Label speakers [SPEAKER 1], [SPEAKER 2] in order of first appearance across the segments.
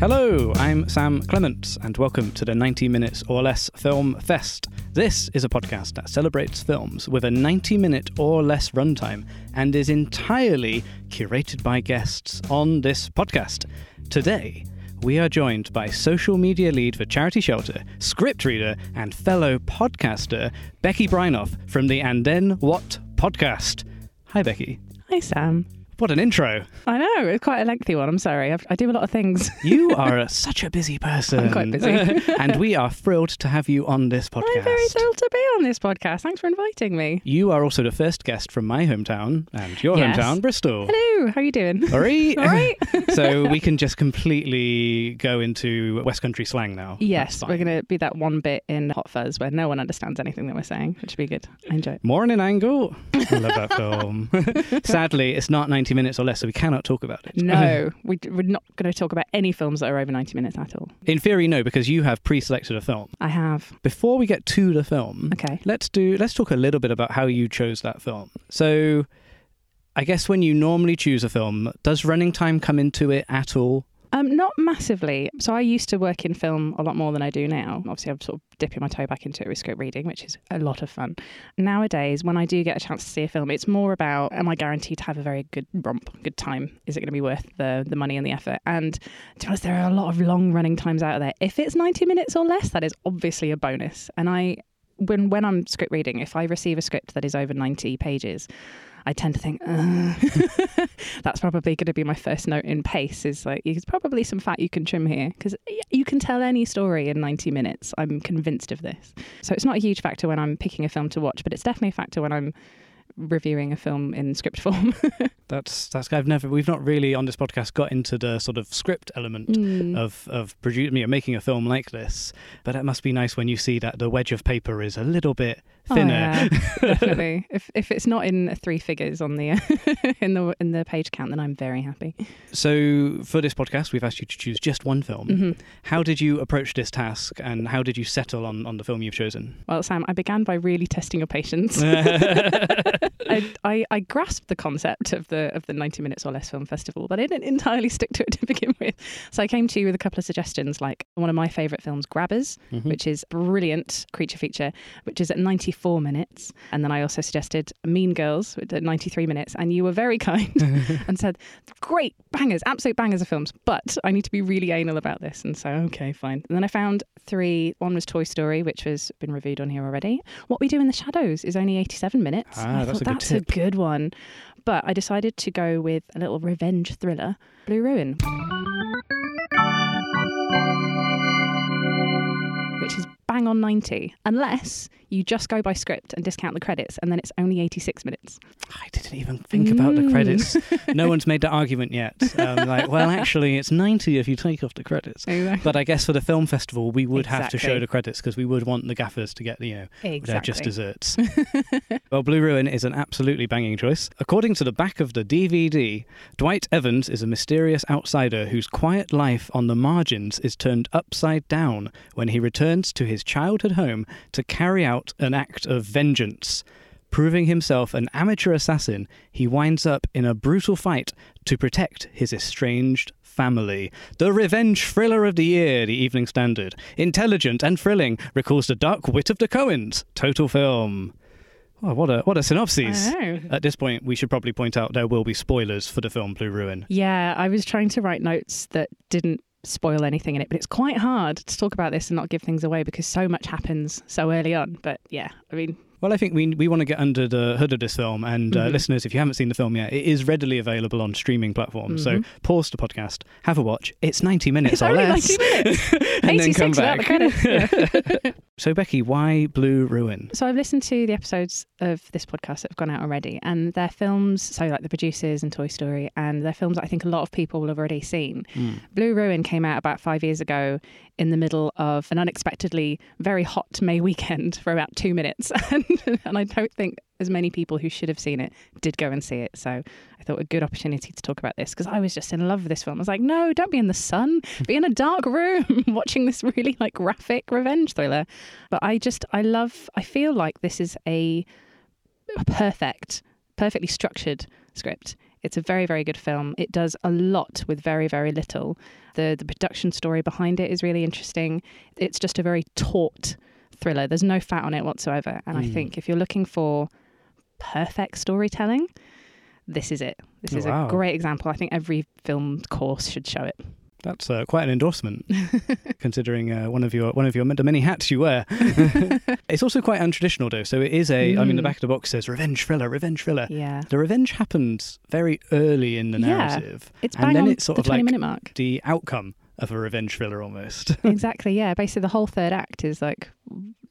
[SPEAKER 1] Hello, I'm Sam Clements, and welcome to the 90 Minutes or Less Film Fest. This is a podcast that celebrates films with a 90 minute or less runtime and is entirely curated by guests on this podcast. Today, we are joined by social media lead for Charity Shelter, script reader, and fellow podcaster Becky Brinoff from the And Then What podcast. Hi, Becky.
[SPEAKER 2] Hi, Sam.
[SPEAKER 1] What an intro.
[SPEAKER 2] I know, it's quite a lengthy one. I'm sorry. I've, I do a lot of things.
[SPEAKER 1] You are such a busy person.
[SPEAKER 2] I'm quite busy.
[SPEAKER 1] and we are thrilled to have you on this podcast.
[SPEAKER 2] I'm very thrilled to be on this podcast. Thanks for inviting me.
[SPEAKER 1] You are also the first guest from my hometown and your
[SPEAKER 2] Yes.
[SPEAKER 1] hometown, Bristol.
[SPEAKER 2] Hello, how are you doing?
[SPEAKER 1] All right.
[SPEAKER 2] All right.
[SPEAKER 1] so we can just completely go into West Country slang now.
[SPEAKER 2] yes, we're going to be that one bit in Hot Fuzz where no one understands anything that we're saying, which would be good. I enjoy it.
[SPEAKER 1] Morning Angel. I love that film. Sadly, it's not 90 minutes or less, so we cannot talk about it.
[SPEAKER 2] No, we, we're not going to talk about any films that are over 90 minutes at all.
[SPEAKER 1] In theory, no, because you have pre-selected a film.
[SPEAKER 2] I have.
[SPEAKER 1] Before we get to the film,
[SPEAKER 2] Okay.
[SPEAKER 1] let's do let's talk a little bit about how you chose that film. So, I guess when you normally choose a film, does running time come into it at all?
[SPEAKER 2] Um, not massively. So I used to work in film a lot more than I do now. Obviously, I'm sort of dipping my toe back into it with script reading, which is a lot of fun. Nowadays, when I do get a chance to see a film, it's more about am I guaranteed to have a very good romp, good time? Is it going to be worth the the money and the effort? And to be honest, there are a lot of long running times out there. If it's 90 minutes or less, that is obviously a bonus. And I, when when I'm script reading, if I receive a script that is over 90 pages. I tend to think, that's probably going to be my first note in pace. Is like, there's probably some fat you can trim here because you can tell any story in 90 minutes. I'm convinced of this. So it's not a huge factor when I'm picking a film to watch, but it's definitely a factor when I'm reviewing a film in script form.
[SPEAKER 1] That's that's I've never we've not really on this podcast got into the sort of script element
[SPEAKER 2] Mm.
[SPEAKER 1] of of producing you know, making a film like this. But it must be nice when you see that the wedge of paper is a little bit
[SPEAKER 2] Oh, yeah, definitely. If if it's not in three figures on the in the in the page count, then I'm very happy.
[SPEAKER 1] So for this podcast, we've asked you to choose just one film.
[SPEAKER 2] hmm
[SPEAKER 1] How did you approach this task, and how did you settle on, on the film you've chosen?
[SPEAKER 2] Well, Sam, I began by really testing your patience. I, I, I grasped the concept of the of the 90 minutes or less film festival, but I didn't entirely stick to it to begin with. So I came to you with a couple of suggestions, like one of my favourite films, Grabbers,
[SPEAKER 1] Mhm.
[SPEAKER 2] which is brilliant creature feature, which is at 94 minutes, and then I also suggested Mean Girls at 93 minutes, and you were very kind and said, "Great bangers, absolute bangers of films, but I need to be really anal about this." And so, okay, fine. And then I found three. One was Toy Story, which has been reviewed on here already. What We Do in the Shadows is only 87 minutes.
[SPEAKER 1] Ah,
[SPEAKER 2] I
[SPEAKER 1] that's
[SPEAKER 2] thought
[SPEAKER 1] a good
[SPEAKER 2] that's a good one. But I decided to go with a little revenge thriller, Blue Ruin. Which is bang on 90, unless you just go by script and discount the credits, and then it's only 86 minutes.
[SPEAKER 1] I didn't even think about the
[SPEAKER 2] Mm.
[SPEAKER 1] credits. no one's made that argument yet. Um, like, well, actually, it's 90 if you take off the credits. But I guess for the film festival, we would have to show the credits because we would want the gaffers to get, you know, they're just desserts. well, Blue Ruin is an absolutely banging choice. According to the back of the DVD, Dwight Evans is a mysterious outsider whose quiet life on the margins is turned upside down when he returns to his childhood home to carry out an act of vengeance. Proving himself an amateur assassin, he winds up in a brutal fight to protect his estranged family. The revenge thriller of the year, the Evening Standard. Intelligent and thrilling, recalls the dark wit of the Coens. Total film. Oh, what a what a synopsis. At this point, we should probably point out there will be spoilers for the film Blue Ruin.
[SPEAKER 2] Yeah, I was trying to write notes that didn't spoil anything in it, but it's quite hard to talk about this and not give things away because so much happens so early on. But yeah, I mean,
[SPEAKER 1] Well, I think we we want to get under the hood of this film, and uh,
[SPEAKER 2] Mhm.
[SPEAKER 1] listeners, if you haven't seen the film yet, it is readily available on streaming platforms. So
[SPEAKER 2] Mhm.
[SPEAKER 1] pause the podcast, have a watch. It's ninety minutes
[SPEAKER 2] it's
[SPEAKER 1] or less,
[SPEAKER 2] 90 minutes.
[SPEAKER 1] and then
[SPEAKER 2] 86
[SPEAKER 1] come back.
[SPEAKER 2] the credits.
[SPEAKER 1] so, Becky, why Blue Ruin?
[SPEAKER 2] So I've listened to the episodes of this podcast that have gone out already, and they're films, so like The Producers and Toy Story, and they're films that I think a lot of people will have already seen.
[SPEAKER 1] Hmm.
[SPEAKER 2] Blue Ruin came out about five years ago in the middle of an unexpectedly very hot May weekend for about two minutes. and, and I don't think as many people who should have seen it did go and see it. So I thought a good opportunity to talk about this because I was just in love with this film. I was like, no, don't be in the sun, be in a dark room watching this really like graphic revenge thriller. But I just, I love, I feel like this is a perfect, perfectly structured script. It's a very, very good film. It does a lot with very, very little. The the production story behind it is really interesting. It's just a very taut thriller. There's no fat on it whatsoever. And I
[SPEAKER 1] Mm.
[SPEAKER 2] think if you're looking for perfect storytelling, this is it. This is
[SPEAKER 1] wow.
[SPEAKER 2] a great example. I think every film course should show it.
[SPEAKER 1] That's uh, quite an endorsement, considering uh, one of your one of your many hats you wear. it's also quite untraditional, though. So it is a. I mean, the
[SPEAKER 2] Mm.
[SPEAKER 1] back of the box says "revenge thriller," "revenge thriller."
[SPEAKER 2] Yeah.
[SPEAKER 1] The revenge happens very early in the narrative. Yeah.
[SPEAKER 2] It's
[SPEAKER 1] and then
[SPEAKER 2] on
[SPEAKER 1] it's sort
[SPEAKER 2] the
[SPEAKER 1] of
[SPEAKER 2] 20
[SPEAKER 1] like
[SPEAKER 2] minute mark.
[SPEAKER 1] the outcome of a revenge thriller almost.
[SPEAKER 2] exactly. Yeah. Basically, the whole third act is like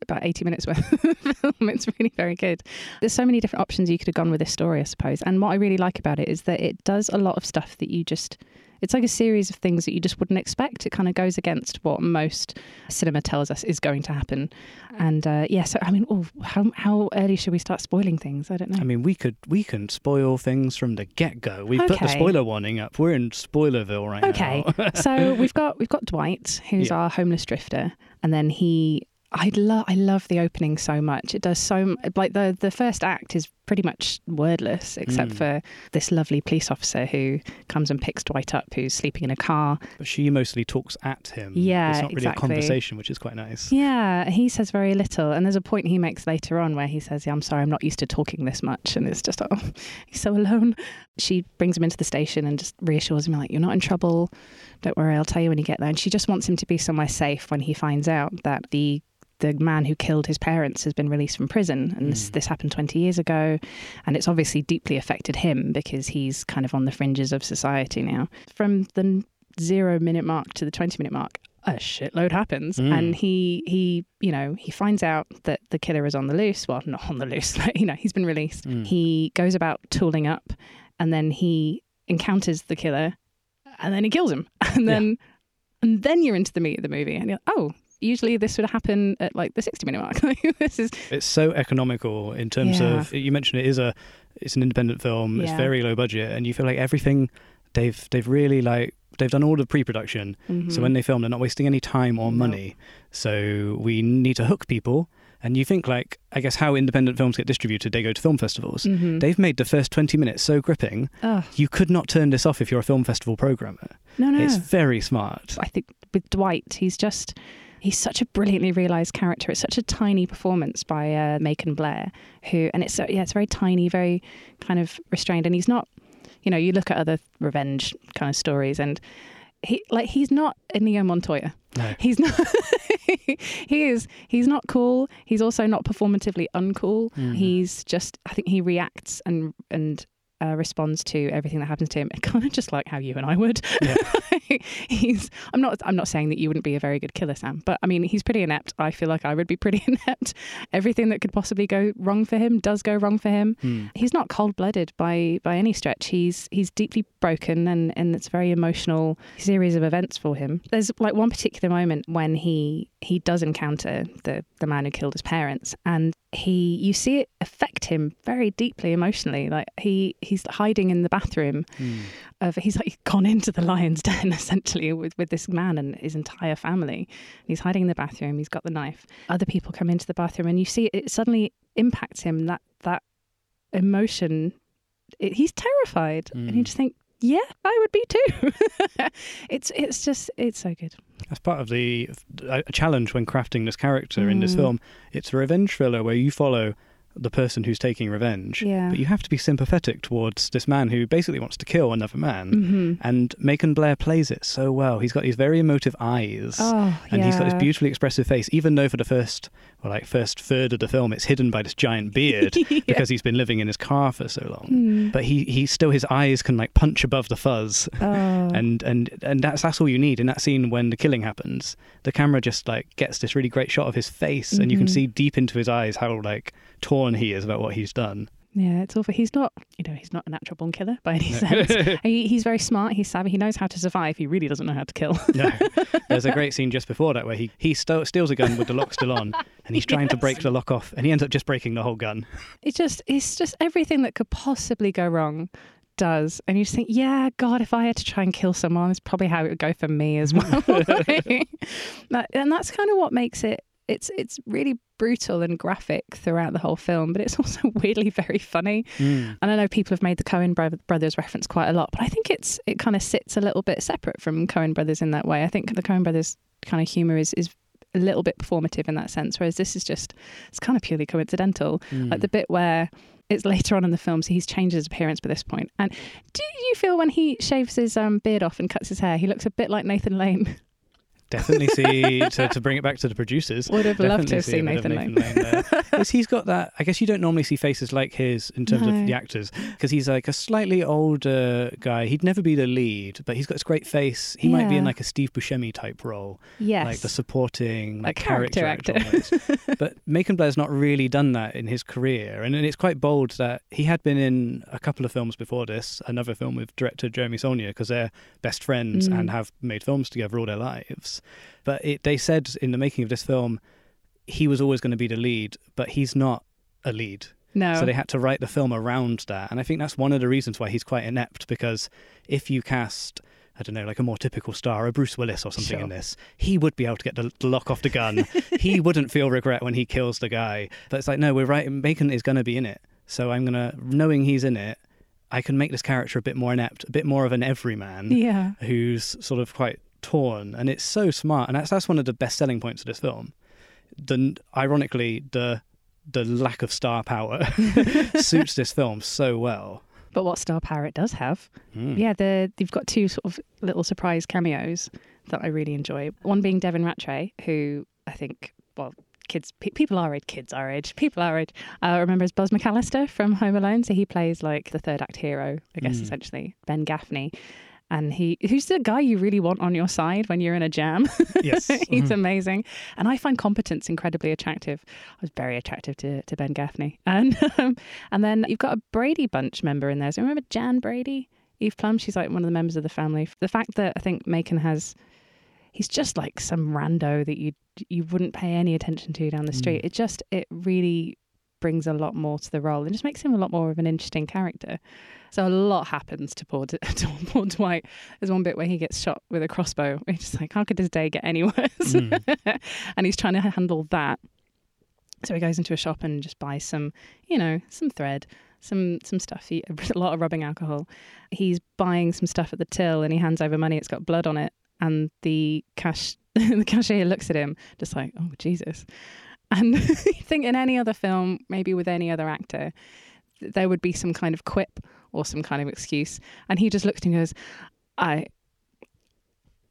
[SPEAKER 2] about 80 minutes worth of film. It's really very good. There's so many different options you could have gone with this story, I suppose. And what I really like about it is that it does a lot of stuff that you just. It's like a series of things that you just wouldn't expect. It kind of goes against what most cinema tells us is going to happen. And uh, yeah, so I mean, oh, how how early should we start spoiling things? I don't know.
[SPEAKER 1] I mean, we could we can spoil things from the get go. We put the spoiler warning up. We're in Spoilerville right
[SPEAKER 2] Okay.
[SPEAKER 1] now.
[SPEAKER 2] so we've got we've got Dwight, who's
[SPEAKER 1] Yeah.
[SPEAKER 2] our homeless drifter, and then he. I love I love the opening so much. It does so like the the first act is pretty much wordless except
[SPEAKER 1] Mm.
[SPEAKER 2] for this lovely police officer who comes and picks Dwight up, who's sleeping in a car.
[SPEAKER 1] but she mostly talks at him.
[SPEAKER 2] Yeah,
[SPEAKER 1] it's not really
[SPEAKER 2] exactly.
[SPEAKER 1] a conversation, which is quite nice.
[SPEAKER 2] Yeah, he says very little, and there's a point he makes later on where he says, "Yeah, I'm sorry, I'm not used to talking this much," and it's just oh, he's so alone. She brings him into the station and just reassures him like, "You're not in trouble. Don't worry, I'll tell you when you get there." And she just wants him to be somewhere safe when he finds out that the the man who killed his parents has been released from prison, and this
[SPEAKER 1] Mm.
[SPEAKER 2] this happened 20 years ago, and it's obviously deeply affected him because he's kind of on the fringes of society now. From the zero minute mark to the 20 minute mark, a shitload happens,
[SPEAKER 1] Mm.
[SPEAKER 2] and he he you know he finds out that the killer is on the loose. Well, not on the loose, you know he's been released.
[SPEAKER 1] Mm.
[SPEAKER 2] He goes about tooling up, and then he encounters the killer, and then he kills him, and then and then you're into the meat of the movie, and you're like, oh. Usually, this would happen at like the sixty-minute mark. this is
[SPEAKER 1] It's so economical in terms
[SPEAKER 2] Yeah.
[SPEAKER 1] of you mentioned it is a it's an independent film.
[SPEAKER 2] Yeah.
[SPEAKER 1] It's very low budget, and you feel like everything they've they've really like they've done all the pre-production. So
[SPEAKER 2] mhm.
[SPEAKER 1] So when they film, they're not wasting any time or
[SPEAKER 2] No.
[SPEAKER 1] money. So we need to hook people. And you think like I guess how independent films get distributed, they go to film festivals.
[SPEAKER 2] Mm-hmm.
[SPEAKER 1] They've made the first twenty minutes so gripping.
[SPEAKER 2] Ugh,
[SPEAKER 1] You could not turn this off if you're a film festival programmer.
[SPEAKER 2] no, no.
[SPEAKER 1] It's very smart.
[SPEAKER 2] I think with Dwight, he's just he's such a brilliantly realized character. It's such a tiny performance by uh, Macon Blair, who and it's so- yeah, it's very tiny, very kind of restrained, and he's not. You know, you look at other revenge kind of stories, and he like he's not a Inigo Montoya.
[SPEAKER 1] No.
[SPEAKER 2] He's not. he is. He's not cool. He's also not performatively uncool.
[SPEAKER 1] Mhm.
[SPEAKER 2] He's just. I think he reacts and and uh, responds to everything that happens to him, kind of just like how you and I would.
[SPEAKER 1] Yeah.
[SPEAKER 2] he's. I'm not. I'm not saying that you wouldn't be a very good killer, Sam, but I mean, he's pretty inept. I feel like I would be pretty inept. Everything that could possibly go wrong for him does go wrong for him.
[SPEAKER 1] Hmm.
[SPEAKER 2] He's not cold blooded by by any stretch. He's he's deeply broken, and and it's a very emotional series of events for him. There's like one particular moment when he he does encounter the the man who killed his parents, and he you see it affect him very deeply emotionally. Like he he's hiding in the bathroom
[SPEAKER 1] Hmm.
[SPEAKER 2] of he's like gone into the lion's den essentially with with this man and his entire family. He's hiding in the bathroom. He's got the knife. Other people come into the bathroom, and you see it suddenly impacts him. That that emotion. It, he's terrified, and you
[SPEAKER 1] Mm.
[SPEAKER 2] just think, yeah, I would be too. it's it's just it's so good.
[SPEAKER 1] That's part of the a challenge when crafting this character in this
[SPEAKER 2] Mm.
[SPEAKER 1] film. It's a revenge thriller where you follow the person who's taking revenge,
[SPEAKER 2] Yeah.
[SPEAKER 1] but you have to be sympathetic towards this man who basically wants to kill another man.
[SPEAKER 2] hmm
[SPEAKER 1] And Macon Blair plays it so well. He's got these very emotive eyes.
[SPEAKER 2] Oh,
[SPEAKER 1] and
[SPEAKER 2] yeah.
[SPEAKER 1] he's got this beautifully expressive face, even though for the first, well, like first third of the film, it's hidden by this giant beard
[SPEAKER 2] Yeah.
[SPEAKER 1] because he's been living in his car for so long.
[SPEAKER 2] Mm.
[SPEAKER 1] But he, he still his eyes can like punch above the fuzz,
[SPEAKER 2] Oh.
[SPEAKER 1] and and and that's that's all you need in that scene when the killing happens. The camera just like gets this really great shot of his face, and you can
[SPEAKER 2] Mhm.
[SPEAKER 1] see deep into his eyes how like torn he is about what he's done.
[SPEAKER 2] Yeah, it's awful. He's not, you know, he's not a natural born killer by any sense. he, he's very smart. He's savvy. He knows how to survive. He really doesn't know how to kill.
[SPEAKER 1] no, there's a great scene just before that where he he st- steals a gun with the lock still on, and he's trying to break the lock off, and he ends up just breaking the whole gun.
[SPEAKER 2] It's just, it's just everything that could possibly go wrong does. And you just think, yeah, God, if I had to try and kill someone, it's probably how it would go for me as well. And that's kind of what makes it. It's it's really brutal and graphic throughout the whole film, but it's also weirdly very funny.
[SPEAKER 1] Mm.
[SPEAKER 2] And I know people have made the Coen brothers reference quite a lot, but I think it's it kind of sits a little bit separate from Coen brothers in that way. I think the Coen brothers kind of humor is is a little bit performative in that sense, whereas this is just it's kind of purely coincidental.
[SPEAKER 1] Mm.
[SPEAKER 2] Like the bit where it's later on in the film, so he's changed his appearance by this point. And do you feel when he shaves his um, beard off and cuts his hair, he looks a bit like Nathan Lane?
[SPEAKER 1] Definitely see to, to bring it back to the producers.
[SPEAKER 2] Would have loved to have
[SPEAKER 1] see
[SPEAKER 2] seen
[SPEAKER 1] of
[SPEAKER 2] Nathan Lane.
[SPEAKER 1] there. Yes, he's got that. I guess you don't normally see faces like his in terms
[SPEAKER 2] No.
[SPEAKER 1] of the actors because he's like a slightly older guy. He'd never be the lead, but he's got this great face. He might be in like a Steve Buscemi type role,
[SPEAKER 2] Yes.
[SPEAKER 1] like the supporting like
[SPEAKER 2] A character
[SPEAKER 1] actor.
[SPEAKER 2] actor.
[SPEAKER 1] but Macon Blair's not really done that in his career, and, and it's quite bold that he had been in a couple of films before this. Another film with director Jeremy Saulnier because they're best friends
[SPEAKER 2] Mm.
[SPEAKER 1] and have made films together all their lives. But it, they said in the making of this film, he was always going to be the lead, but he's not a lead.
[SPEAKER 2] no.
[SPEAKER 1] So they had to write the film around that. And I think that's one of the reasons why he's quite inept because if you cast, I don't know, like a more typical star, a Bruce Willis or something
[SPEAKER 2] Sure.
[SPEAKER 1] in this, he would be able to get the, the lock off the gun. he wouldn't feel regret when he kills the guy. But it's like, no, we're right. Macon is going to be in it. So I'm going to, knowing he's in it, I can make this character a bit more inept, a bit more of an everyman
[SPEAKER 2] yeah.
[SPEAKER 1] who's sort of quite torn, and it's so smart, and that's that's one of the best selling points of this film. The ironically the the lack of star power suits this film so well.
[SPEAKER 2] But what star power it does have.
[SPEAKER 1] Mm.
[SPEAKER 2] Yeah, the you've got two sort of little surprise cameos that I really enjoy. One being Devin Ratray, who I think, well, kids, pe- people our age, kids our age, people our age, uh, remember as Buzz McCallister from Home Alone. So he plays like the third act hero, I guess,
[SPEAKER 1] Mm.
[SPEAKER 2] essentially, Ben Gaffney. And he, who's the guy you really want on your side when you're in a jam?
[SPEAKER 1] Yes.
[SPEAKER 2] He's
[SPEAKER 1] Mhm.
[SPEAKER 2] amazing. And I find competence incredibly attractive. I was very attractive to, to Ben Gaffney. And um, and then you've got a Brady Bunch member in there. So remember Jan Brady? Eve Plumb? She's like one of the members of the family. The fact that I think Macon has he's just like some rando that you you wouldn't pay any attention to down the street.
[SPEAKER 1] Mm.
[SPEAKER 2] It just it really brings a lot more to the role and just makes him a lot more of an interesting character. So a lot happens to poor, to poor Dwight. There's one bit where he gets shot with a crossbow. It's just like, how could his day get any worse?
[SPEAKER 1] Mm.
[SPEAKER 2] and he's trying to handle that. So he goes into a shop and just buys some, you know, some thread, some some stuff. He, a lot of rubbing alcohol. He's buying some stuff at the till and he hands over money. It's got blood on it, and the cash the cashier looks at him just like, oh Jesus. And you think in any other film, maybe with any other actor, there would be some kind of quip or some kind of excuse, and he just looks and goes, I.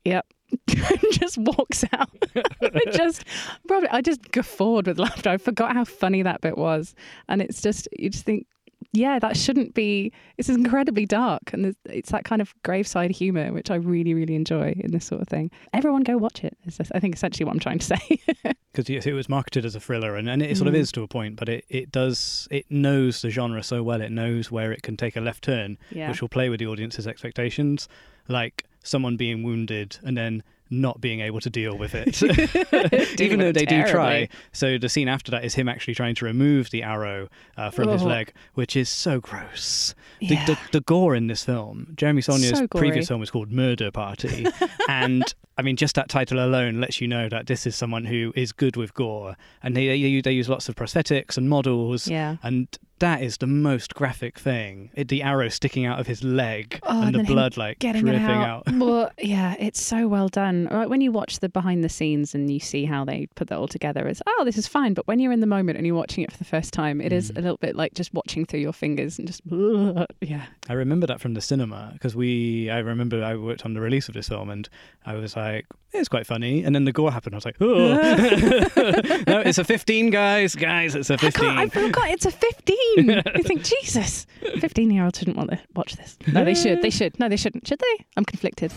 [SPEAKER 2] Yep. and just walks out. Just probably I just guffawed with laughter. I forgot how funny that bit was, and it's just you just think, yeah, that shouldn't be. It's incredibly dark, and it's- it's that kind of graveside humor which I really really enjoy in this sort of thing. Everyone go watch it. Is I think essentially what I'm trying to say.
[SPEAKER 1] because it was marketed as a thriller and, and it sort of
[SPEAKER 2] Mm.
[SPEAKER 1] is to a point but it, it does it knows the genre so well it knows where it can take a left turn
[SPEAKER 2] yeah,
[SPEAKER 1] which will play with the audience's expectations like someone being wounded and then not being able to deal with it. Even though they do try. so the scene after that is him actually trying to remove the arrow uh, from his
[SPEAKER 2] Oh.
[SPEAKER 1] leg which is so gross.
[SPEAKER 2] Yeah.
[SPEAKER 1] the, the, the gore in this film jeremy saulnier's
[SPEAKER 2] So
[SPEAKER 1] previous film was called murder party. And I mean, just that title alone lets you know that this is someone who is good with gore, and they they, use lots of prosthetics and models,
[SPEAKER 2] yeah.
[SPEAKER 1] and that is the most graphic thing. It, the arrow sticking out of his leg
[SPEAKER 2] Oh,
[SPEAKER 1] and
[SPEAKER 2] and
[SPEAKER 1] the blood like
[SPEAKER 2] getting
[SPEAKER 1] dripping
[SPEAKER 2] it out. well, yeah, it's so well done. Right when you watch the behind the scenes and you see how they put that all together, it's oh, this is fine. But when you're in the moment and you're watching it for the first time, it is
[SPEAKER 1] Mm.
[SPEAKER 2] a little bit like just watching through your fingers and just yeah.
[SPEAKER 1] I remember that from the cinema because we. I remember I worked on the release of this film, and I was like, "It's quite funny." And then the gore happened. I was like, "Oh, no, it's a 15, guys, guys, it's a
[SPEAKER 2] can't,
[SPEAKER 1] 15."
[SPEAKER 2] I forgot it's a 15. you think, Jesus, 15 year olds shouldn't want to watch this. No, they should. They should. No, they shouldn't. Should they? I'm conflicted.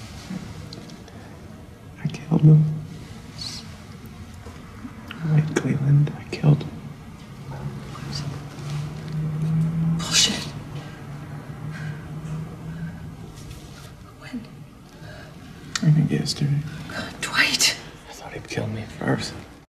[SPEAKER 3] I killed him. Right, Cleveland. I killed him. I think yesterday.
[SPEAKER 4] Dwight.
[SPEAKER 3] I thought he'd kill me first.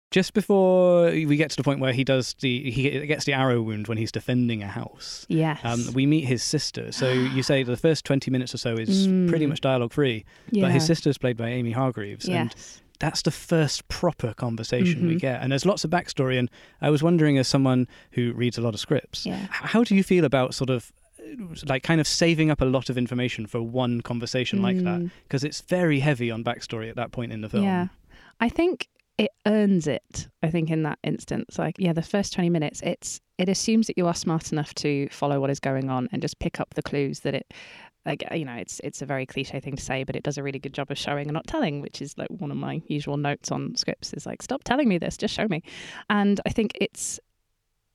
[SPEAKER 1] Just before we get to the point where he does the he gets the arrow wound when he's defending a house.
[SPEAKER 2] Yes.
[SPEAKER 1] Um, we meet his sister. So you say the first twenty minutes or so is
[SPEAKER 2] Mm.
[SPEAKER 1] pretty much dialogue free,
[SPEAKER 2] yeah.
[SPEAKER 1] but his sister is played by Amy Hargreaves, and
[SPEAKER 2] Yes.
[SPEAKER 1] that's the first proper conversation we
[SPEAKER 2] Mhm.
[SPEAKER 1] get. And there's lots of backstory. And I was wondering, as someone who reads a lot of scripts,
[SPEAKER 2] Yeah.
[SPEAKER 1] how do you feel about sort of like kind of saving up a lot of information for one conversation like that?
[SPEAKER 2] Mm.
[SPEAKER 1] Because it's very heavy on backstory at that point in the film.
[SPEAKER 2] Yeah. I think it earns it. I think in that instance, like yeah, the first twenty minutes, it's it assumes that you are smart enough to follow what is going on and just pick up the clues that it. Like you know, it's it's a very cliche thing to say, but it does a really good job of showing and not telling, which is like one of my usual notes on scripts. Is like, stop telling me this, just show me. And I think it's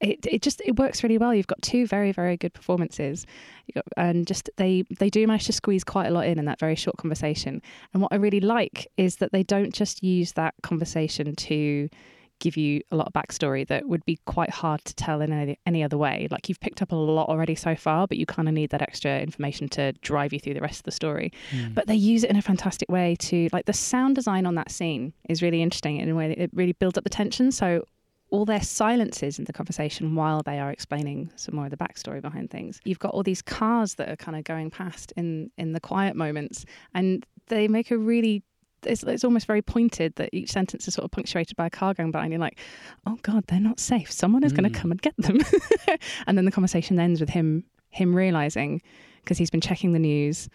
[SPEAKER 2] it it just it works really well. You've got two very very good performances, you got, and just they they do manage to squeeze quite a lot in in that very short conversation. And what I really like is that they don't just use that conversation to give you a lot of backstory that would be quite hard to tell in any, any other way. Like you've picked up a lot already so far, but you kind of need that extra information to drive you through the rest of the story.
[SPEAKER 1] Mm.
[SPEAKER 2] But they use it in a fantastic way to like the sound design on that scene is really interesting in a way that it really builds up the tension. So all their silences in the conversation while they are explaining some more of the backstory behind things. You've got all these cars that are kind of going past in in the quiet moments, and they make a really it's, it's almost very pointed that each sentence is sort of punctuated by a car going by, and you're like, oh god, they're not safe. Someone is going
[SPEAKER 1] Mm.
[SPEAKER 2] to come and get them. and then the conversation ends with him him realizing because he's been checking the news.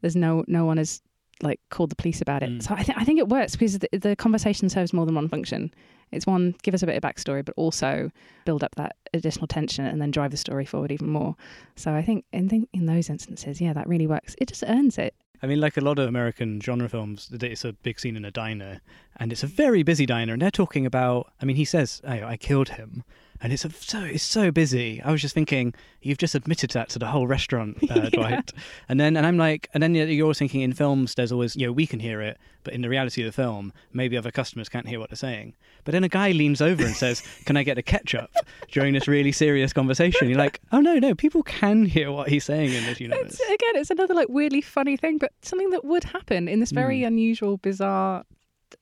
[SPEAKER 2] There's no no one has like called the police about it.
[SPEAKER 1] Mm.
[SPEAKER 2] So I think I think it works because the, the conversation serves more than one function. It's one give us a bit of backstory, but also build up that additional tension and then drive the story forward even more. So I think in think in those instances, yeah, that really works. It just earns it.
[SPEAKER 1] I mean, like a lot of American genre films, th- it's a big scene in a diner, and it's a very busy diner, and they're talking about. I mean, he says, "I, I killed him," and it's a, so it's so busy. I was just thinking, you've just admitted that to the whole restaurant, uh,
[SPEAKER 2] Yeah.
[SPEAKER 1] Dwight. And then, and I'm like, and then you're always thinking in films, there's always, you know, we can hear it, but in the reality of the film, maybe other customers can't hear what they're saying. But then a guy leans over and says, "Can I get a ketchup?" during this really serious conversation. You're like, oh no, no, people can hear what he's saying in this universe.
[SPEAKER 2] It's, again, it's another like weirdly funny thing, but something that would happen in this very
[SPEAKER 1] Mm.
[SPEAKER 2] unusual, bizarre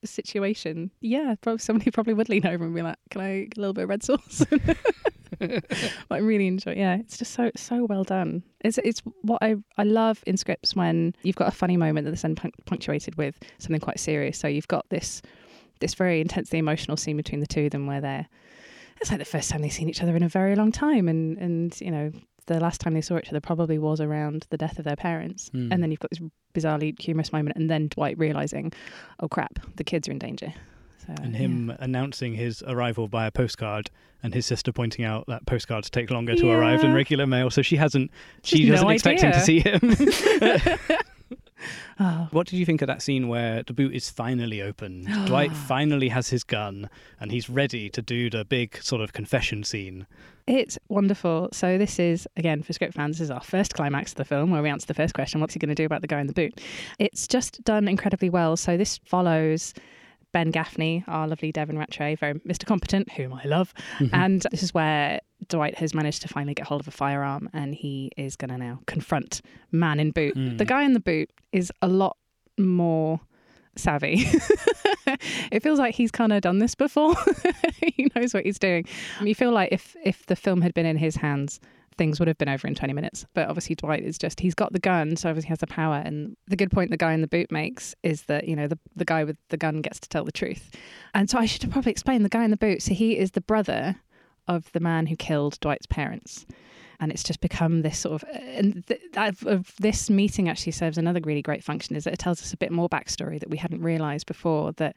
[SPEAKER 2] situation. Yeah, probably somebody probably would lean over and be like, "Can I get a little bit of red sauce?" I really enjoy. Yeah, it's just so so well done. It's it's what I I love in scripts when you've got a funny moment that's then punc- punctuated with something quite serious. So you've got this this very intensely emotional scene between the two of them where they're it's like the first time they've seen each other in a very long time, and and you know the last time they saw each other probably was around the death of their parents,
[SPEAKER 1] Hmm.
[SPEAKER 2] and then you've got this bizarrely humorous moment, and then Dwight realizing, oh crap, the kids are in danger. So,
[SPEAKER 1] and
[SPEAKER 2] yeah.
[SPEAKER 1] him announcing his arrival by a postcard and his sister pointing out that postcards take longer to arrive than regular mail so she hasn't she doesn't
[SPEAKER 2] no
[SPEAKER 1] expect him to see him
[SPEAKER 2] Oh,
[SPEAKER 1] what did you think of that scene where the boot is finally opened dwight finally has his gun and he's ready to do the big sort of confession scene
[SPEAKER 2] It's wonderful. So this is again for script fans. This is our first climax of the film where we answer the first question: What's he going to do about the guy in the boot? It's just done incredibly well. So this follows Ben Gaffney, our lovely Devin Ratray, very Mr. Competent, whom I love, and this is where Dwight has managed to finally get hold of a firearm, and he is going to now confront man in boot.
[SPEAKER 1] Mm.
[SPEAKER 2] The guy in the boot is a lot more savvy. it feels like he's kind of done this before. he knows what he's doing. You feel like if if the film had been in his hands, things would have been over in 20 minutes. But obviously Dwight is just he's got the gun, so obviously has the power. And the good point the guy in the boot makes is that, you know, the the guy with the gun gets to tell the truth. And so I should have probably explained the guy in the boot. So he is the brother of the man who killed Dwight's parents. And it's just become this sort of, and th- this meeting actually serves another really great function is that it tells us a bit more backstory that we hadn't realised before. That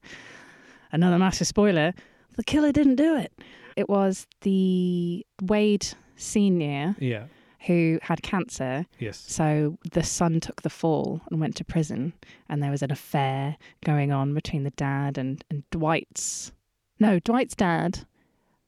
[SPEAKER 2] another massive spoiler, the killer didn't do it. It was the Wade senior
[SPEAKER 1] yeah
[SPEAKER 2] who had cancer.
[SPEAKER 1] yes
[SPEAKER 2] So the son took the fall and went to prison, and there was an affair going on between the dad and, and Dwight's. No, Dwight's dad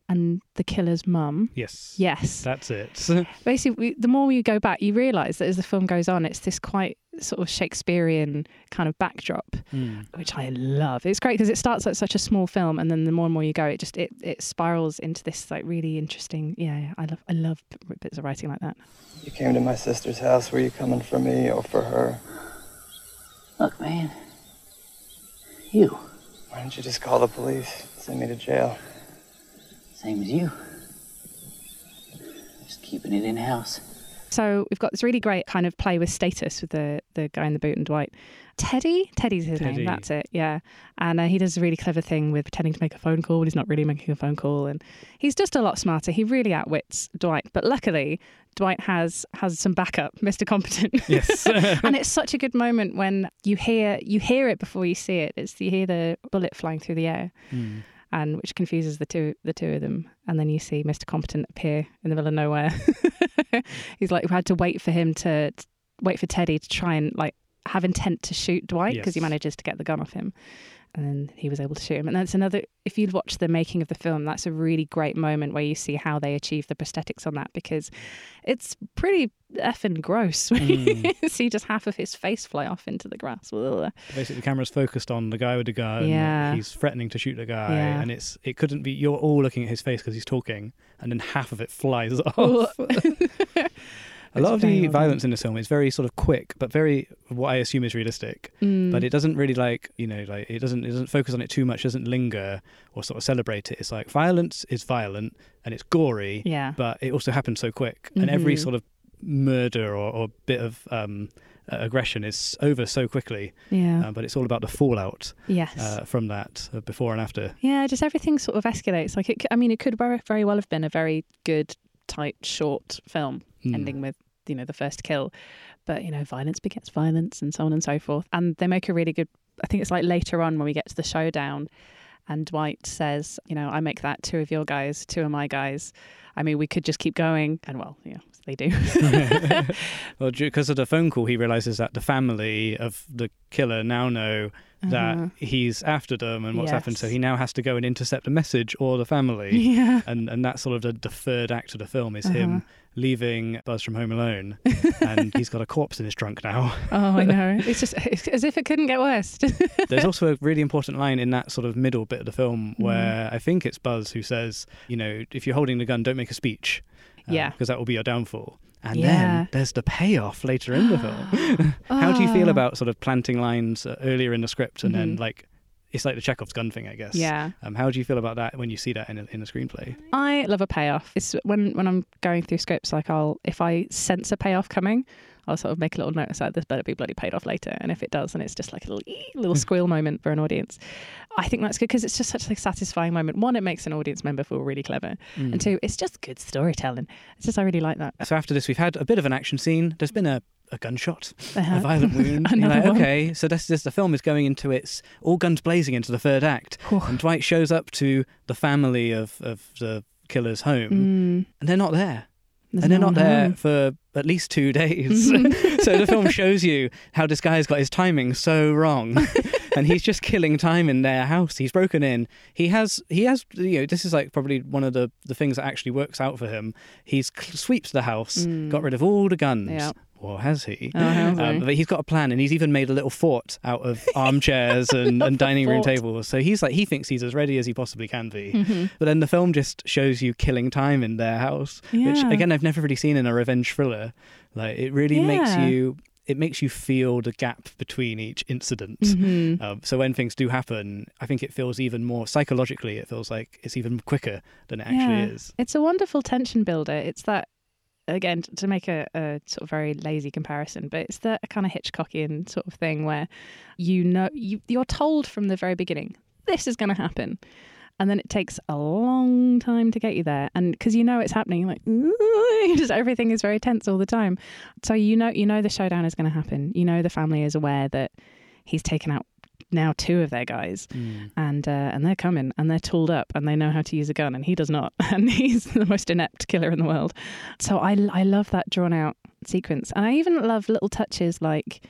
[SPEAKER 2] and the killer's mum.
[SPEAKER 1] yes
[SPEAKER 2] Yes.
[SPEAKER 1] that's it
[SPEAKER 2] Basically, we, the more you go back, you realise that as the film goes on, it's this quite sort of Shakespearean kind of backdrop,
[SPEAKER 1] Mm.
[SPEAKER 2] which I love. It's great because it starts like such a small film, and then the more and more you go, it just it, it spirals into this like really interesting. Yeah, I love I love bits of writing like that.
[SPEAKER 3] You came to my sister's house. Were you coming for me or for her?
[SPEAKER 4] Look, man. You.
[SPEAKER 3] Why didn't you just call the police? Send me to jail.
[SPEAKER 4] Same as you. Just keeping it in house.
[SPEAKER 2] So we've got this really great kind of play with status with the the guy in the boot and Dwight. Teddy, Teddy's his
[SPEAKER 1] Teddy.
[SPEAKER 2] name. That's it. Yeah, and uh, he does a really clever thing with pretending to make a phone call when he's not really making a phone call, and he's just a lot smarter. He really outwits Dwight. But luckily, Dwight has has some backup, Mister Competent.
[SPEAKER 1] Yes.
[SPEAKER 2] and it's such a good moment when you hear you hear it before you see it. It's you hear the bullet flying through the air,
[SPEAKER 1] Hmm.
[SPEAKER 2] And which confuses the two the two of them. And then you see Mr. Competent appear in the middle of nowhere. He's like we had to wait for him to, to wait for Teddy to try and like have intent to shoot Dwight because he manages to get the gun off him. And then he was able to shoot him. And that's another, if you'd watch the making of the film, that's a really great moment where you see how they achieve the prosthetics on that because it's pretty effing gross when
[SPEAKER 1] Mm.
[SPEAKER 2] you see just half of his face fly off into the grass.
[SPEAKER 1] Basically, the camera's focused on the guy with the gun.
[SPEAKER 2] Yeah.
[SPEAKER 1] He's threatening to shoot the guy,
[SPEAKER 2] Yeah.
[SPEAKER 1] and it's it couldn't be. You're all looking at his face because he's talking, and then half of it flies off. A lot of the violence in the film is very sort of quick, but very what I assume is realistic.
[SPEAKER 2] Mm.
[SPEAKER 1] But it doesn't really like you know like it doesn't it doesn't focus on it too much. Doesn't linger or sort of celebrate it. It's like violence is violent and it's gory,
[SPEAKER 2] yeah.
[SPEAKER 1] but it also happens so quick, and every
[SPEAKER 2] Mhm.
[SPEAKER 1] sort of murder or, or bit of um, uh, aggression is over so quickly.
[SPEAKER 2] Yeah.
[SPEAKER 1] Uh, but it's all about the fallout
[SPEAKER 2] yes.
[SPEAKER 1] uh, from that uh, before and after.
[SPEAKER 2] Yeah, just everything sort of escalates. Like, it, I mean, it could very, very well have been a very good, tight, short film
[SPEAKER 1] Hmm.
[SPEAKER 2] ending with, you know, the first kill. But, you know, violence begets violence and so on and so forth. And they make a really good, I think it's like later on when we get to the showdown and Dwight says, you know, I make that two of your guys, two of my guys. I mean, we could just keep going. And well, yeah, they do.
[SPEAKER 1] well, because of the phone call, he realizes that the family of the killer now know that
[SPEAKER 2] Uh-huh.
[SPEAKER 1] he's after them and what's happened. So he now has to go and intercept a message or the family.
[SPEAKER 2] yeah.
[SPEAKER 1] and and that's sort of the, the third act of the film is
[SPEAKER 2] Uh-huh.
[SPEAKER 1] him leaving Buzz from Home Alone, and he's got a corpse in his trunk now.
[SPEAKER 2] Oh, I know. It's just it's as if it couldn't get worse.
[SPEAKER 1] There's also a really important line in that sort of middle bit of the film
[SPEAKER 2] Mm-hmm.
[SPEAKER 1] where I think it's Buzz who says, you know, if you're holding the gun, don't make a speech.
[SPEAKER 2] Yeah.
[SPEAKER 1] Because that will be your downfall. And
[SPEAKER 2] Yeah.
[SPEAKER 1] then there's the payoff later in the film. How do you feel
[SPEAKER 2] Oh.
[SPEAKER 1] about sort of planting lines uh, earlier in the script and then
[SPEAKER 2] Mhm.
[SPEAKER 1] like it's like the Chekhov's gun thing, I guess.
[SPEAKER 2] Yeah.
[SPEAKER 1] Um, how do you feel about that when you see that in a, in a screenplay?
[SPEAKER 2] I love a payoff. It's when when I'm going through scripts, like I'll if I sense a payoff coming, I'll sort of make a little note aside. This better be bloody paid off later. And if it does, and it's just like a little little squeal moment for an audience, I think that's good because it's just such a satisfying moment. One, it makes an audience member feel really clever,
[SPEAKER 1] Mm.
[SPEAKER 2] and two, it's just good storytelling. It's just I really like that.
[SPEAKER 1] So after this, we've had a bit of an action scene. There's been a, a gunshot,
[SPEAKER 2] Uh-huh.
[SPEAKER 1] a violent wound. And
[SPEAKER 2] you're
[SPEAKER 1] like, okay, so this, this the film is going into its all guns blazing into the third act, and Dwight shows up to the family of of the killer's home,
[SPEAKER 2] Mm,
[SPEAKER 1] and they're not there.
[SPEAKER 2] there's
[SPEAKER 1] and they're
[SPEAKER 2] no
[SPEAKER 1] not there
[SPEAKER 2] home.
[SPEAKER 1] for at least two days. so the film shows you how this guy's got his timing so wrong. and he's just killing time in their house. He's broken in. He has, he has, you know, this is like probably one of the, the things that actually works out for him. He's sweeps the house,
[SPEAKER 2] Mm.
[SPEAKER 1] got rid of all the guns.
[SPEAKER 2] Yeah.
[SPEAKER 1] Or has he?
[SPEAKER 2] Oh, has he?
[SPEAKER 1] Um, but he's got a plan, and he's even made a little fort out of armchairs and, and dining room tables. So he's like, he thinks he's as ready as he possibly can be.
[SPEAKER 2] Mhm.
[SPEAKER 1] But then the film just shows you killing time in their house, which again I've never really seen in a revenge thriller. Like it really makes you it makes you feel the gap between each incident.
[SPEAKER 2] Mhm.
[SPEAKER 1] Um, so when things do happen, I think it feels even more psychologically. It feels like it's even quicker than it actually
[SPEAKER 2] Yeah.
[SPEAKER 1] is.
[SPEAKER 2] It's a wonderful tension builder. It's that again to make a, a sort of very lazy comparison, but it's that kind of Hitchcockian sort of thing where you know you you're told from the very beginning this is going to happen. And then it takes a long time to get you there, and because you know it's happening, like, just everything is very tense all the time. So you know, you know the showdown is going to happen. You know the family is aware that he's taken out now two of their guys, and uh, and they're coming and they're tooled up and they know how to use a gun and he does not. And he's the most inept killer in the world. So i i love that drawn out sequence. And i even love little touches like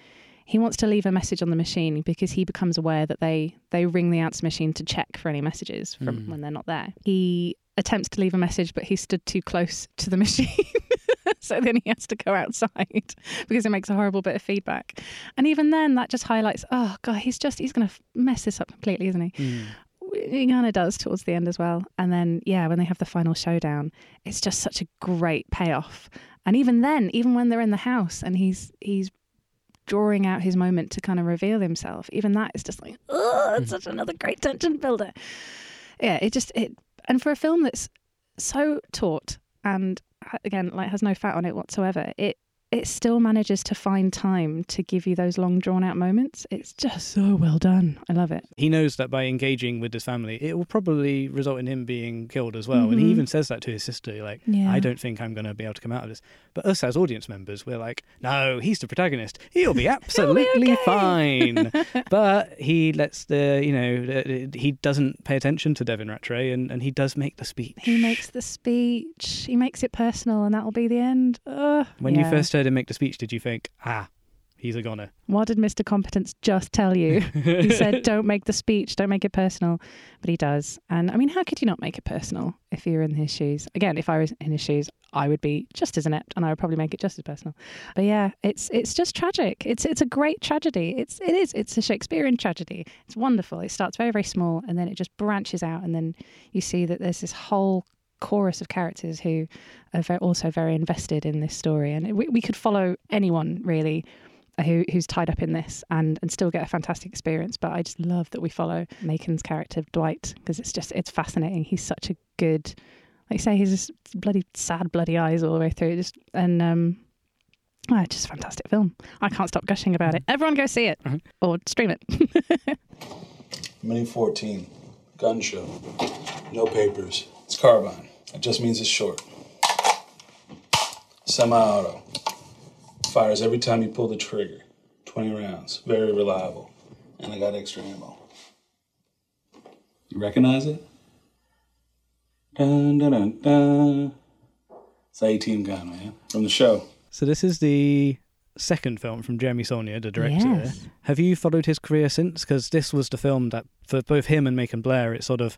[SPEAKER 2] he wants to leave a message on the machine because he becomes aware that they they ring the answer machine to check for any messages from
[SPEAKER 1] Mm.
[SPEAKER 2] when they're not there. He attempts to leave a message but he stood too close to the machine so then he has to go outside because it makes a horrible bit of feedback and even then that just highlights oh god he's just he's going to mess this up completely isn't he
[SPEAKER 1] Mm.
[SPEAKER 2] he kind of does towards the end as well. And then, yeah, when they have the final showdown, it's just such a great payoff. And even then, even when they're in the house and he's he's drawing out his moment to kind of reveal himself. Even that is just like, oh, it's such another great tension builder. Yeah, it just it and for a film that's so taut and again like has no fat on it whatsoever, it it still manages to find time to give you those long drawn out moments. It's just so well done. I love it.
[SPEAKER 1] He knows that by engaging with his family, it will probably result in him being killed as well. And he
[SPEAKER 2] Mhm.
[SPEAKER 1] even says that to his sister, like,
[SPEAKER 2] Yeah.
[SPEAKER 1] I don't think I'm going to be able to come out of this. But us as audience members, we're like, no, he's the protagonist. He'll be absolutely
[SPEAKER 2] okay."
[SPEAKER 1] fine. but he lets the, you know, he doesn't pay attention to Devin Ratray and, and he does make the speech.
[SPEAKER 2] He makes the speech. He makes it personal, and that'll be the end. Ugh.
[SPEAKER 1] When you first heard him make the speech, did you think, ah, he's a goner?
[SPEAKER 2] What did Mr. Competence just tell you? he said, "Don't make the speech. Don't make it personal," but he does. And I mean, how could you not make it personal if you were in his shoes? Again, if I was in his shoes, I would be just as inept, and I would probably make it just as personal. But yeah, it's it's just tragic. It's it's a great tragedy. It's it is. It's a Shakespearean tragedy. It's wonderful. It starts very very small, and then it just branches out, and then you see that there's this whole chorus of characters who are very, also very invested in this story, and we, we could follow anyone really who, who's tied up in this and, and still get a fantastic experience. But I just love that we follow Macon's character Dwight because it's just it's fascinating. He's such a good, like you say, he's just bloody sad, bloody eyes all the way through. Just and um, ah, just a fantastic film. I can't stop gushing about it. Everyone go see it
[SPEAKER 1] Mhm.
[SPEAKER 2] or stream it.
[SPEAKER 5] Mini 14. Gun show. No papers. It's carbine. It just means it's short. Semi auto. Fires every time you pull the trigger. 20 rounds. Very reliable. And I got extra ammo. You recognize it? Dun dun dun dun. It's A team gun, man. From the show.
[SPEAKER 1] So this is the second film from Jeremy Saulnier, the director.
[SPEAKER 2] Yes.
[SPEAKER 1] Have you followed his career since? Because this was the film that, for both him and Macon Blair, it sort of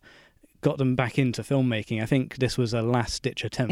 [SPEAKER 1] got them back into filmmaking. I think this was a last ditch attempt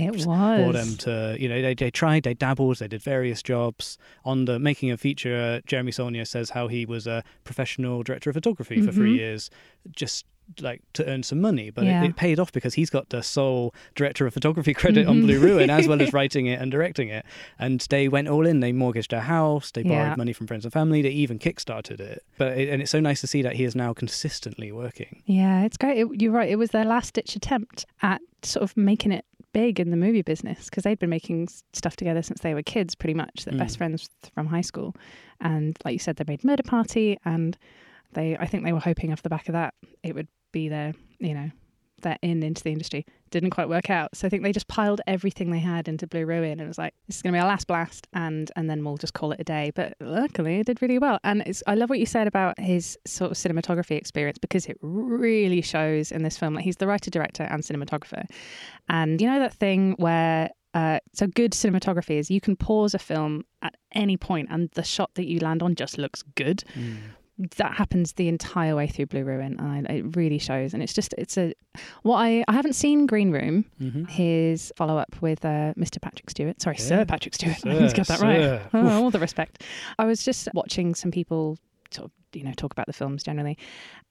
[SPEAKER 1] for them to, you know, they, they tried, they dabbled, they did various jobs. On the making of feature, uh, Jeremy Saulnier says how he was a professional director of photography for three
[SPEAKER 2] Mhm.
[SPEAKER 1] years, just like to earn some money, but
[SPEAKER 2] Yeah.
[SPEAKER 1] it, it paid off because he's got the sole director of photography credit on
[SPEAKER 2] Mhm.
[SPEAKER 1] Blue Ruin as well as writing it and directing it. And they went all in. They mortgaged their house. They borrowed
[SPEAKER 2] Yeah.
[SPEAKER 1] money from friends and family. They even kickstarted it. But it, and it's so nice to see that he is now consistently working.
[SPEAKER 2] Yeah, it's great. It, you're right. It was their last ditch attempt at sort of making it big in the movie business because they'd been making stuff together since they were kids, pretty much. They're
[SPEAKER 1] Mm.
[SPEAKER 2] best friends from high school, and like you said, they made Murder Party, and they I think they were hoping off the back of that it would be their you know their in into the industry. Didn't quite work out, so I think they just piled everything they had into Blue Ruin, and it was like this is going to be our last blast, and and then we'll just call it a day. But luckily, it did really well, and it's I love what you said about his sort of cinematography experience because it really shows in this film that he's the writer, director, and cinematographer. And you know that thing where uh, so good cinematography is you can pause a film at any point and the shot that you land on just looks good. That happens the entire way through Blue Ruin, and it really shows. And it's just it's a what I I haven't seen Green Room,
[SPEAKER 1] Mm-hmm.
[SPEAKER 2] his follow up with uh, Mr. Patrick Stewart. Sorry, Sir Patrick Stewart.
[SPEAKER 1] Sir,
[SPEAKER 2] I to get that right. Oh, all the respect. I was just watching some people sort of you know talk about the films generally,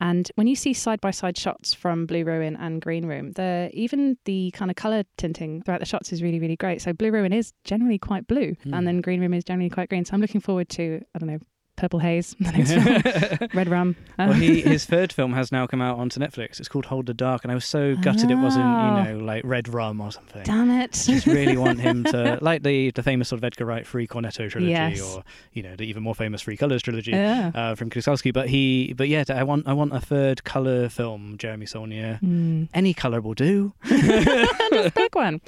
[SPEAKER 2] and when you see side by side shots from Blue Ruin and Green Room, the even the kind of color tinting throughout the shots is really really great. So Blue Ruin is generally quite blue,
[SPEAKER 1] Hmm.
[SPEAKER 2] and then Green Room is generally quite green. So I'm looking forward to I don't know Purple Haze, the next film, Red Rum.
[SPEAKER 1] Well, he, his third film has now come out onto Netflix. It's called Hold the Dark, and I was so gutted it wasn't,
[SPEAKER 2] Ah.
[SPEAKER 1] you know, like Red Rum or something.
[SPEAKER 2] Damn it!
[SPEAKER 1] I just really want him to like the the famous sort of Edgar Wright Free Cornetto trilogy,
[SPEAKER 2] Yes.
[SPEAKER 1] or you know the even more famous Free Colors trilogy
[SPEAKER 2] yeah.
[SPEAKER 1] uh, from Kieslowski. But he, but yeah, I want I want a third color film. Jeremy Saulnier,
[SPEAKER 2] Mm.
[SPEAKER 1] any color will do.
[SPEAKER 2] Just big one.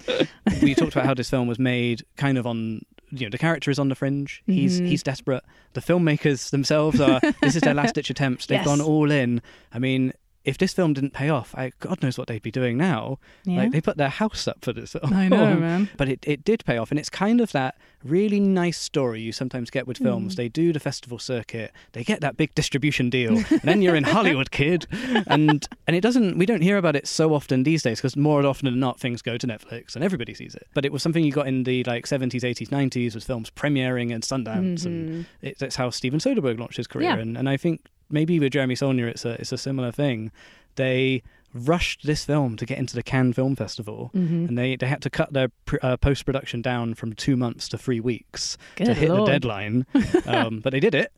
[SPEAKER 1] we talked about how this film was made kind of on you know the character is on the fringe he's
[SPEAKER 2] Mhm.
[SPEAKER 1] he's desperate the filmmakers themselves are this is their last ditch attempts they've
[SPEAKER 2] Yes.
[SPEAKER 1] gone all in i mean if this film didn't pay off I, god knows what they'd be doing now
[SPEAKER 2] Yeah.
[SPEAKER 1] like they put their house up for this film
[SPEAKER 2] I know, man.
[SPEAKER 1] but it, it did pay off and it's kind of that really nice story you sometimes get with films
[SPEAKER 2] Mm.
[SPEAKER 1] they do the festival circuit they get that big distribution deal and then you're in hollywood kid and and it doesn't we don't hear about it so often these days because more often than not things go to netflix and everybody sees it but it was something you got in the like 70s 80s 90s with films premiering and sundance and
[SPEAKER 2] Mhm.
[SPEAKER 1] it, that's how steven soderbergh launched his career
[SPEAKER 2] Yeah.
[SPEAKER 1] and, and i think maybe with jeremy saulnier it's a it's a similar thing they rushed this film to get into the Cannes Film Festival,
[SPEAKER 2] Mhm.
[SPEAKER 1] and they, they had to cut their pr- uh, post production down from two months to three weeks to hit
[SPEAKER 2] Lord.
[SPEAKER 1] the deadline. um, but they did it.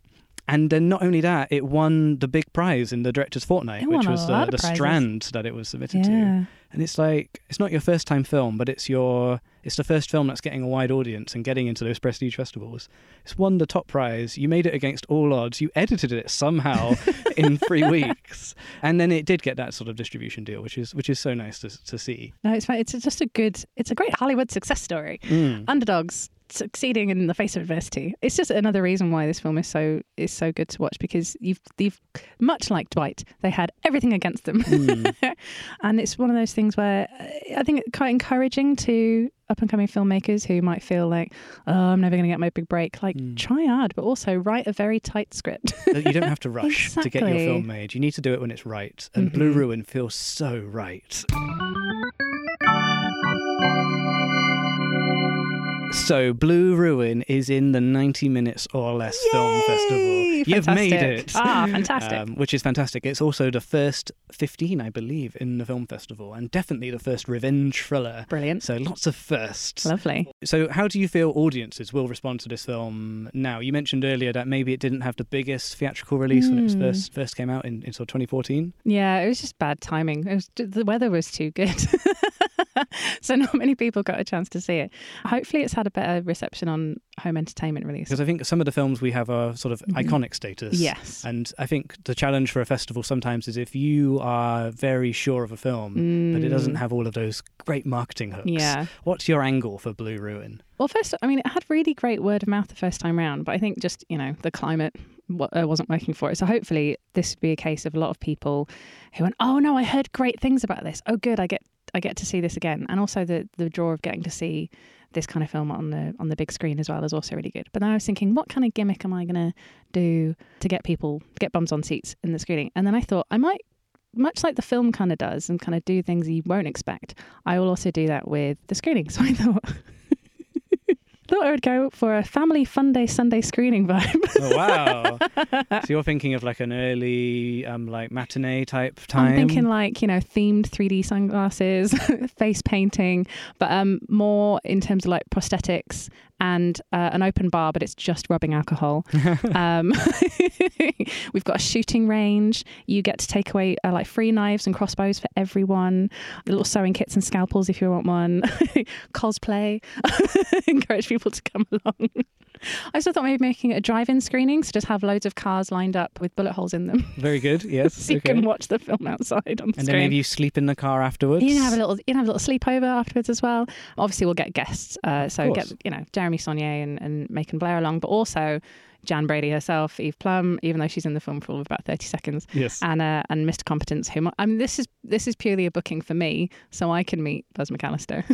[SPEAKER 1] And then not only that, it won the big prize in the director's fortnight, which was the, the strand that it was submitted to. And it's like it's not your first time film, but it's your it's the first film that's getting a wide audience and getting into those prestige festivals. It's won the top prize. You made it against all odds. You edited it somehow in three weeks, and then it did get that sort of distribution deal, which is which is so nice to to see.
[SPEAKER 2] No, it's fine. It's just a good. It's a great Hollywood success story.
[SPEAKER 1] Mm.
[SPEAKER 2] Underdogs succeeding in the face of adversity. It's just another reason why this film is so is so good to watch because you've you've much like Dwight, they had everything against them,
[SPEAKER 1] Mm.
[SPEAKER 2] and it's one of those things where uh, I think it's quite encouraging to up and coming filmmakers who might feel like, oh, I'm never going to get my big break. Like,
[SPEAKER 1] Mm.
[SPEAKER 2] try hard, but also write a very tight script.
[SPEAKER 1] You don't have to rush to get your film made. You need to do it when it's right. And Blue
[SPEAKER 2] Mhm.
[SPEAKER 1] Ruin feels so right. So, Blue Ruin is in the 90 Minutes or Less Film Festival.
[SPEAKER 2] Yay!
[SPEAKER 1] You've made it.
[SPEAKER 2] Ah, fantastic.
[SPEAKER 1] Um, which is fantastic. It's also the first 15, I believe, in the film festival, and definitely the first revenge thriller.
[SPEAKER 2] Brilliant.
[SPEAKER 1] So, lots of firsts.
[SPEAKER 2] Lovely.
[SPEAKER 1] So, how do you feel audiences will respond to this film now? You mentioned earlier that maybe it didn't have the biggest theatrical release when it
[SPEAKER 2] Hmm.
[SPEAKER 1] first first came out in, in sort of 2014.
[SPEAKER 2] Yeah, it was just bad timing. It was the weather was too good, so not many people got a chance to see it. Hopefully, it's had a better reception on home entertainment release.
[SPEAKER 1] Because I think some of the films we have are sort of
[SPEAKER 2] Mhm.
[SPEAKER 1] iconic status.
[SPEAKER 2] Yes.
[SPEAKER 1] And I think the challenge for a festival sometimes is if you are very sure of a film, but it doesn't
[SPEAKER 2] Mm.
[SPEAKER 1] have all of those great marketing hooks.
[SPEAKER 2] Yeah.
[SPEAKER 1] What's your angle for Blue Ruin?
[SPEAKER 2] Well, first, I mean, it had really great word of mouth the first time round, but I think just you know the climate uh, wasn't working for it. So hopefully, this would be a case of a lot of people who went, "Oh no, I heard great things about this. Oh, good, I get I get to see this again." And also the the draw of getting to see this kind of film on the on the big screen as well is also really good. But then I was thinking, what kind of gimmick am I going to do to get people get bums on seats in the screening? And then I thought I might. Much like the film kind of does, and kind of do things you won't expect, I will also do that with the screening. So I thought, thought I would go for a family fun day Sunday screening vibe.
[SPEAKER 1] Oh, wow. so you're thinking of like an early, um, like matinee type time?
[SPEAKER 2] I'm thinking like, you know, themed 3D sunglasses, face painting, but um, more in terms of like prosthetics and uh, an open bar, but it's just rubbing alcohol. um, we've got a shooting range. You get to take away uh, like free knives and crossbows for everyone, little sewing kits and scalpels if you want one, cosplay. Encourage people to come along. I also thought maybe making it a drive-in screening, so just have loads of cars lined up with bullet holes in them,
[SPEAKER 1] Very good. Yes.
[SPEAKER 2] so you
[SPEAKER 1] okay.
[SPEAKER 2] can watch the film outside on the
[SPEAKER 1] and then
[SPEAKER 2] screen.
[SPEAKER 1] maybe you sleep in the car afterwards.
[SPEAKER 2] You can have a little, you can have a little sleepover afterwards as well. Obviously, we'll get guests, uh, so get you know Jeremy Saulnier and, and Macon Blair along, but also Jan Brady herself, Eve Plumb, even though she's in the film for about thirty seconds,
[SPEAKER 1] Yes.
[SPEAKER 2] and uh, and Mr. Competence, whom I mean, this is this is purely a booking for me, so I can meet Buzz McCallister.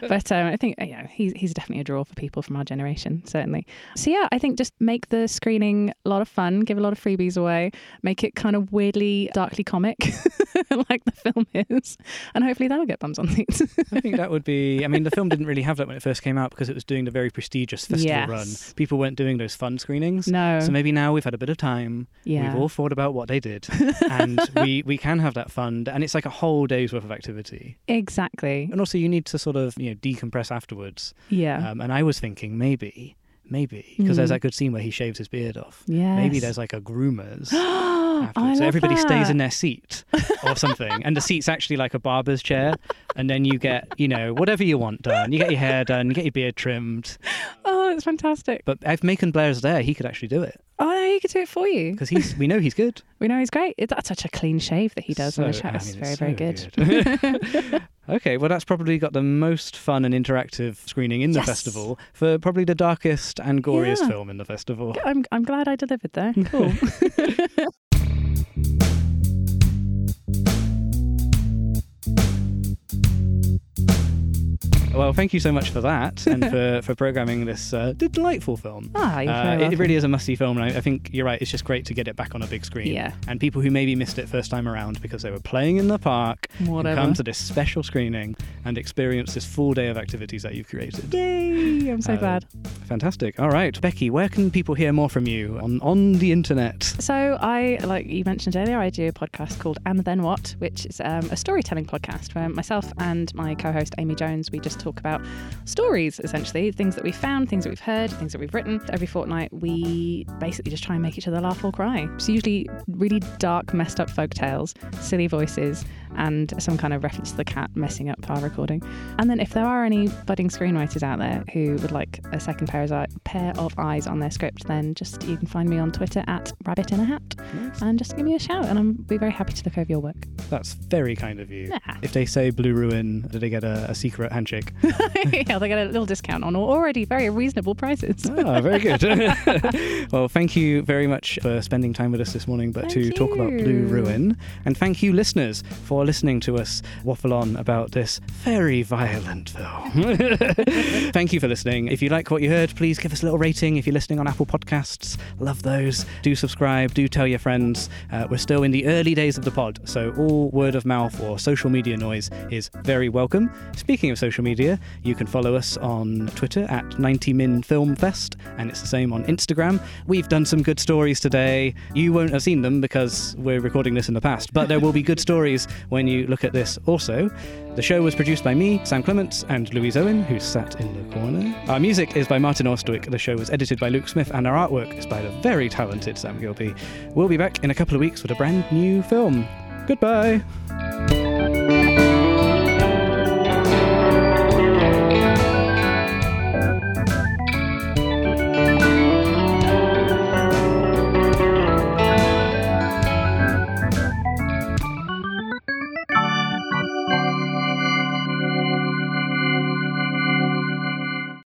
[SPEAKER 2] but um, I think you know he's he's definitely a draw for people from our generation, certainly. So yeah, I think just make the screening a lot of fun, give a lot of freebies away, make it kind of weirdly darkly comic, like the film is, and hopefully that'll get bums on seats.
[SPEAKER 1] I think that would be. I mean, the film didn't really have that when it first came out because it was doing the very prestigious festival
[SPEAKER 2] Yes.
[SPEAKER 1] run. People weren't doing those fun screenings.
[SPEAKER 2] no,
[SPEAKER 1] So maybe now we've had a bit of time.
[SPEAKER 2] yeah,
[SPEAKER 1] We've all thought about what they did, and we we can have that fun. And it's like a whole day's worth of activity.
[SPEAKER 2] exactly,
[SPEAKER 1] And also, you need to sort of you know decompress afterwards.
[SPEAKER 2] yeah,
[SPEAKER 1] Um, and I was thinking maybe, maybe because there's
[SPEAKER 2] Mm.
[SPEAKER 1] that good scene where he shaves his beard off.
[SPEAKER 2] yeah.
[SPEAKER 1] Maybe there's like a groomers. so everybody stays in their seat or something, and the seat's actually like a barber's chair, and then you get you know whatever you want done. You get your hair done, you get your beard trimmed.
[SPEAKER 2] Oh, it's fantastic.
[SPEAKER 1] But if Macon Blair's there, he could actually do it
[SPEAKER 2] Oh, no, he could do it for you.
[SPEAKER 1] because he's we know he's good.
[SPEAKER 2] We know he's great. It, that's such a clean shave that he does on the
[SPEAKER 1] So,
[SPEAKER 2] show.
[SPEAKER 1] I
[SPEAKER 2] It's
[SPEAKER 1] mean,
[SPEAKER 2] very,
[SPEAKER 1] it's
[SPEAKER 2] very
[SPEAKER 1] so
[SPEAKER 2] good.
[SPEAKER 1] okay, well that's probably got the most fun and interactive screening in the
[SPEAKER 2] Yes.
[SPEAKER 1] festival for probably the darkest and goriest
[SPEAKER 2] Yeah.
[SPEAKER 1] film in the festival.
[SPEAKER 2] I'm, I'm glad I delivered there. Cool.
[SPEAKER 1] Well, thank you so much for that and for, for programming this uh, delightful film.
[SPEAKER 2] Ah, you're
[SPEAKER 1] Uh, it really is a musty film, and I, I think you're right. It's just great to get it back on a big screen.
[SPEAKER 2] Yeah.
[SPEAKER 1] And people who maybe missed it first time around because they were playing in the park
[SPEAKER 2] Whatever.
[SPEAKER 1] come to this special screening and experience this full day of activities that you've created.
[SPEAKER 2] Yay! I'm so
[SPEAKER 1] Uh,
[SPEAKER 2] glad.
[SPEAKER 1] Fantastic. All right, Becky, where can people hear more from you on on the internet?
[SPEAKER 2] So I, like you mentioned earlier, I do a podcast called And Then What, which is um, a storytelling podcast where myself and my co-host Amy Jones, we just talk about stories, essentially, things that we've found, things that we've heard, things that we've written. Every fortnight, we basically just try and make each other laugh or cry. It's usually really dark, messed up folk tales, silly voices, and some kind of reference to the cat messing up our recording. And then if there are any budding screenwriters out there who would like a second pair of, eye- pair of eyes on their script, then just you can find me on Twitter at rabbit in a hat and just give me a shout and I'll be very happy to look over your work.
[SPEAKER 1] That's very kind of you.
[SPEAKER 2] Yeah.
[SPEAKER 1] If they say Blue Ruin, do they get a, a secret handshake?
[SPEAKER 2] yeah, they get a little discount on already very reasonable prices.
[SPEAKER 1] Ah, very good. well, thank you very much for spending time with us this morning, but to
[SPEAKER 2] Thank
[SPEAKER 1] talk about Blue. Ruin. And thank you, listeners, for listening to us waffle on about this very violent film. thank you for listening. If you like what you heard, please give us a little rating. If you're listening on Apple Podcasts, love those. Do subscribe, do tell your friends. Uh, we're still in the early days of the pod, so all word of mouth or social media noise is very welcome. Speaking of social media, you can follow us on Twitter at 90min Film Fest, and it's the same on Instagram. We've done some good stories today. You won't have seen them because we're recording this in the past, but there will be good stories when you look at this also. The show was produced by me, Sam Clements, and Louise Owen, who sat in the corner. Our music is by Martin Orstwick. The show was edited by Luke Smith, and our artwork is by the very talented Sam Gilby. We'll be back in a couple of weeks with a brand new film. Goodbye.